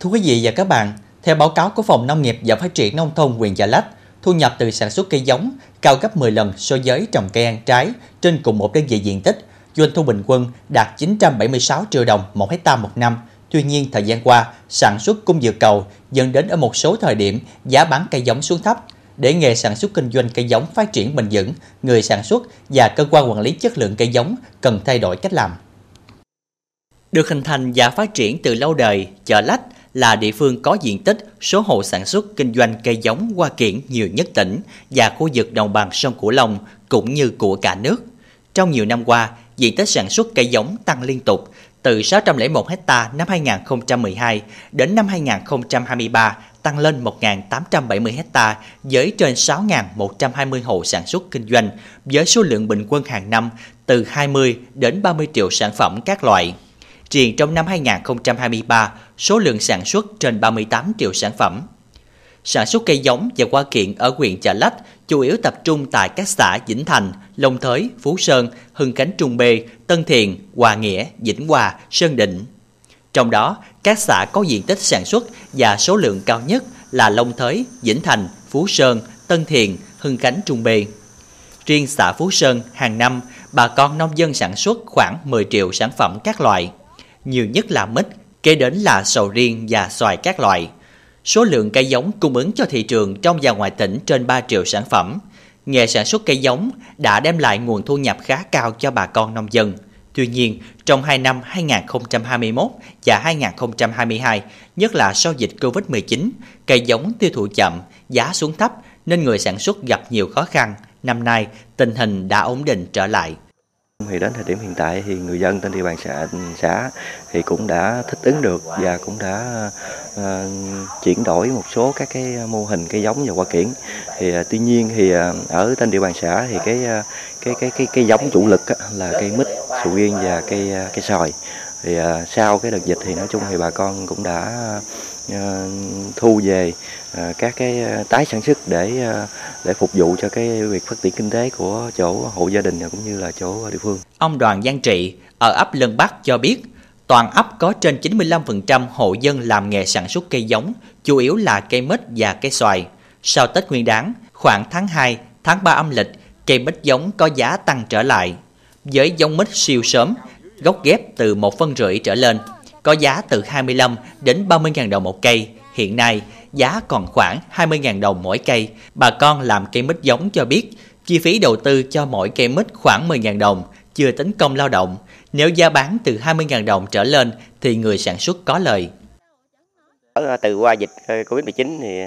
Thưa quý vị và các bạn, theo báo cáo của Phòng Nông nghiệp và Phát triển Nông thôn huyện Chợ Lách, thu nhập từ sản xuất cây giống cao gấp 10 lần so với trồng cây ăn trái trên cùng một đơn vị diện tích, doanh thu bình quân đạt 976 triệu đồng một hecta một năm. Tuy nhiên, thời gian qua, sản xuất cung vượt cầu dẫn đến ở một số thời điểm giá bán cây giống xuống thấp. Để nghề sản xuất kinh doanh cây giống phát triển bền vững, người sản xuất và cơ quan quản lý chất lượng cây giống cần thay đổi cách làm. Được hình thành và phát triển từ lâu đời, chợ Lách là địa phương có diện tích, số hộ sản xuất kinh doanh cây giống hoa kiển nhiều nhất tỉnh và khu vực đồng bằng sông Cửu Long cũng như của cả nước. Trong nhiều năm qua, diện tích sản xuất cây giống tăng liên tục, từ 601 ha năm 2012 đến năm 2023 tăng lên 1.870 ha với trên 6.120 hộ sản xuất kinh doanh với số lượng bình quân hàng năm từ 20 đến 30 triệu sản phẩm các loại. Riêng trong năm 2023, số lượng sản xuất trên 38 triệu sản phẩm. Sản xuất cây giống và hoa kiện ở huyện Chợ Lách chủ yếu tập trung tại các xã Vĩnh Thành, Long Thới, Phú Sơn, Hưng Khánh Trung Bê, Tân Thiền, Hòa Nghĩa, Vĩnh Hòa, Sơn Định. Trong đó, các xã có diện tích sản xuất và số lượng cao nhất là Long Thới, Vĩnh Thành, Phú Sơn, Tân Thiền, Hưng Khánh Trung Bê. Riêng xã Phú Sơn, hàng năm, bà con nông dân sản xuất khoảng 10 triệu sản phẩm các loại nhiều nhất là mít, kế đến là sầu riêng và xoài các loại. Số lượng cây giống cung ứng cho thị trường trong và ngoài tỉnh trên 3 triệu sản phẩm. Nghề sản xuất cây giống đã đem lại nguồn thu nhập khá cao cho bà con nông dân. Tuy nhiên, trong hai năm 2021 và 2022, nhất là sau dịch Covid-19, cây giống tiêu thụ chậm, giá xuống thấp nên người sản xuất gặp nhiều khó khăn. Năm nay, tình hình đã ổn định trở lại. Thì đến thời điểm hiện tại thì người dân trên địa bàn xã, xã thì cũng đã thích ứng được và cũng đã uh, chuyển đổi một số các cái mô hình cây giống và hoa kiển. Thì uh, tuy nhiên thì uh, ở trên địa bàn xã thì cái uh, cái cái cái cái giống chủ lực là cây mít, sầu riêng và cây uh, cây sòi. Thì uh, sau cái đợt dịch thì nói chung thì bà con cũng đã uh, thu về uh, các cái ờ, tái sản xuất để uh, để phục vụ cho cái việc phát triển kinh tế của chỗ hộ gia đình cũng như là chỗ địa phương. Ông Đoàn Giang Trị ở ấp Lân Bắc cho biết, toàn ấp có trên 95% hộ dân làm nghề sản xuất cây giống, chủ yếu là cây mít và cây xoài. Sau Tết Nguyên đán, khoảng tháng 2, tháng 3 âm lịch, cây mít giống có giá tăng trở lại. Với giống mít siêu sớm, gốc ghép từ 1 phân rưỡi trở lên, có giá từ 25 đến 30.000 đồng một cây. Hiện nay, giá còn khoảng 20.000 đồng mỗi cây. Bà con làm cây mít giống cho biết, chi phí đầu tư cho mỗi cây mít khoảng 10.000 đồng, chưa tính công lao động. Nếu giá bán từ 20.000 đồng trở lên thì người sản xuất có lời. Từ qua dịch ờ, Covid-19 thì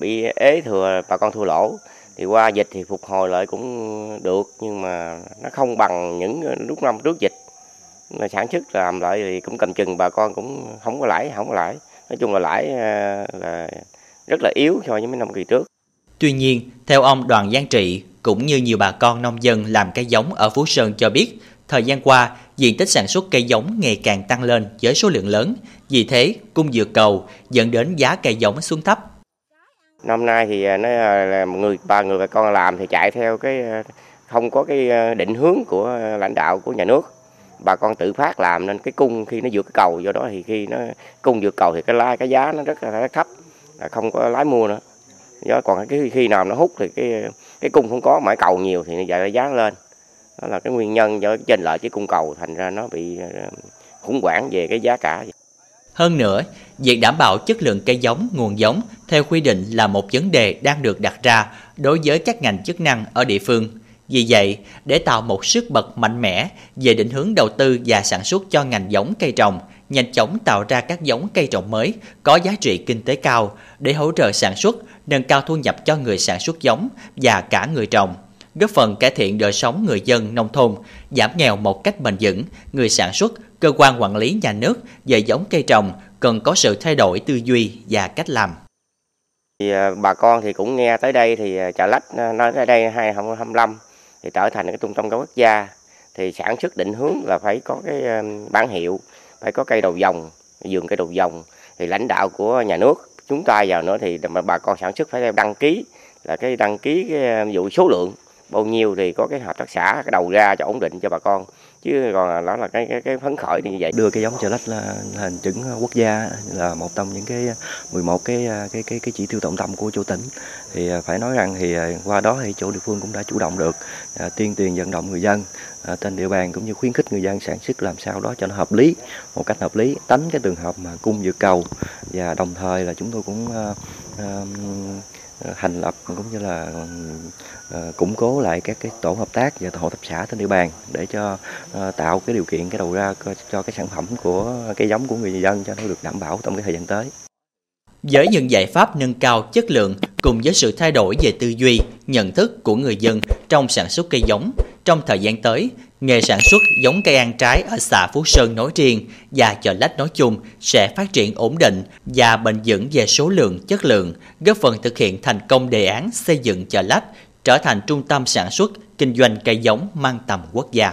bị ế thừa bà con thua lỗ thì qua dịch thì phục hồi lại cũng được nhưng mà nó không bằng những ờ, lúc năm trước dịch sản xuất làm lại thì cũng cầm chừng bà con cũng không có lãi không có lãi nói chung là lãi ờ, là rất là yếu so với mấy năm kỳ trước. Tuy nhiên, theo ông Đoàn Giang Trị, cũng như nhiều bà con nông dân làm cây giống ở Phú Sơn cho biết, thời gian qua, diện tích sản xuất cây giống ngày càng tăng lên với số lượng lớn, vì thế cung vượt cầu dẫn đến giá cây giống xuống thấp. Năm nay thì ờ, nó là người bà người bà con làm thì chạy theo cái ờ, không có cái định hướng của lãnh đạo của nhà nước bà con tự phát làm nên cái cung khi nó vượt cái cầu do đó thì khi nó cung vượt cầu thì cái lái cái giá nó rất là thấp là không có lái mua nữa. Do còn cái khi nào nó hút thì cái cái cung không có mãi cầu nhiều thì vậy giá giá lên. Đó là cái nguyên nhân do trên lợi cái cung cầu thành ra nó bị ờ, khủng hoảng về cái giá cả. Hơn nữa, việc đảm bảo chất lượng cây giống, nguồn giống theo quy định là một vấn đề đang được đặt ra đối với các ngành chức năng ở địa phương. Vì vậy, để tạo một sức bật mạnh mẽ về định hướng đầu tư và sản xuất cho ngành giống cây trồng, nhanh chóng tạo ra các giống cây trồng mới có giá trị kinh tế cao để hỗ trợ sản xuất, nâng cao thu nhập cho người sản xuất giống và cả người trồng, góp phần cải thiện đời sống người dân nông thôn, giảm nghèo một cách bền vững, người sản xuất, cơ quan quản lý nhà nước về giống cây trồng cần có sự thay đổi tư duy và cách làm. Thì à, bà con thì cũng nghe tới đây thì à, chợ lách nói tới đây 2025 thì trở thành cái trung tâm quốc gia. Thì sản xuất định hướng là phải có cái um, bản hiệu, phải có cây đầu dòng, vườn cây đầu dòng. Thì lãnh đạo của nhà nước chúng ta vào nữa thì mà bà con sản xuất phải đăng ký, là cái đăng ký cái um, vụ số lượng bao nhiêu thì có cái hợp tác xã cái đầu ra cho ổn định cho bà con. Chứ còn đó là cái cái cái phấn khởi như vậy. Đưa cái giống chè lách là hình chứng quốc gia là một trong những cái 11 cái cái cái cái chỉ tiêu trọng tâm của chủ tỉnh. Thì à, phải nói rằng thì à, qua đó thì chỗ địa phương cũng đã chủ động được à, tuyên truyền vận động người dân à, trên địa bàn cũng như khuyến khích người dân sản xuất làm sao đó cho nó hợp lý một cách hợp lý tránh cái trường hợp mà cung vượt cầu. Và đồng thời là chúng tôi cũng à, à, thành lập cũng như là ờ, củng cố lại các cái tổ hợp tác và tổ hợp tác xã trên địa bàn để cho ờ, tạo cái điều kiện cái đầu ra cho cái sản phẩm của cái giống của người dân cho nó được đảm bảo trong cái thời gian tới. Với những giải pháp nâng cao chất lượng cùng với sự thay đổi về tư duy, nhận thức của người dân trong sản xuất cây giống, trong thời gian tới, nghề sản xuất giống cây ăn trái ở xã Phú Sơn nói riêng và chợ lách nói chung sẽ phát triển ổn định và bền vững về số lượng, chất lượng, góp phần thực hiện thành công đề án xây dựng chợ lách trở thành trung tâm sản xuất, kinh doanh cây giống mang tầm quốc gia.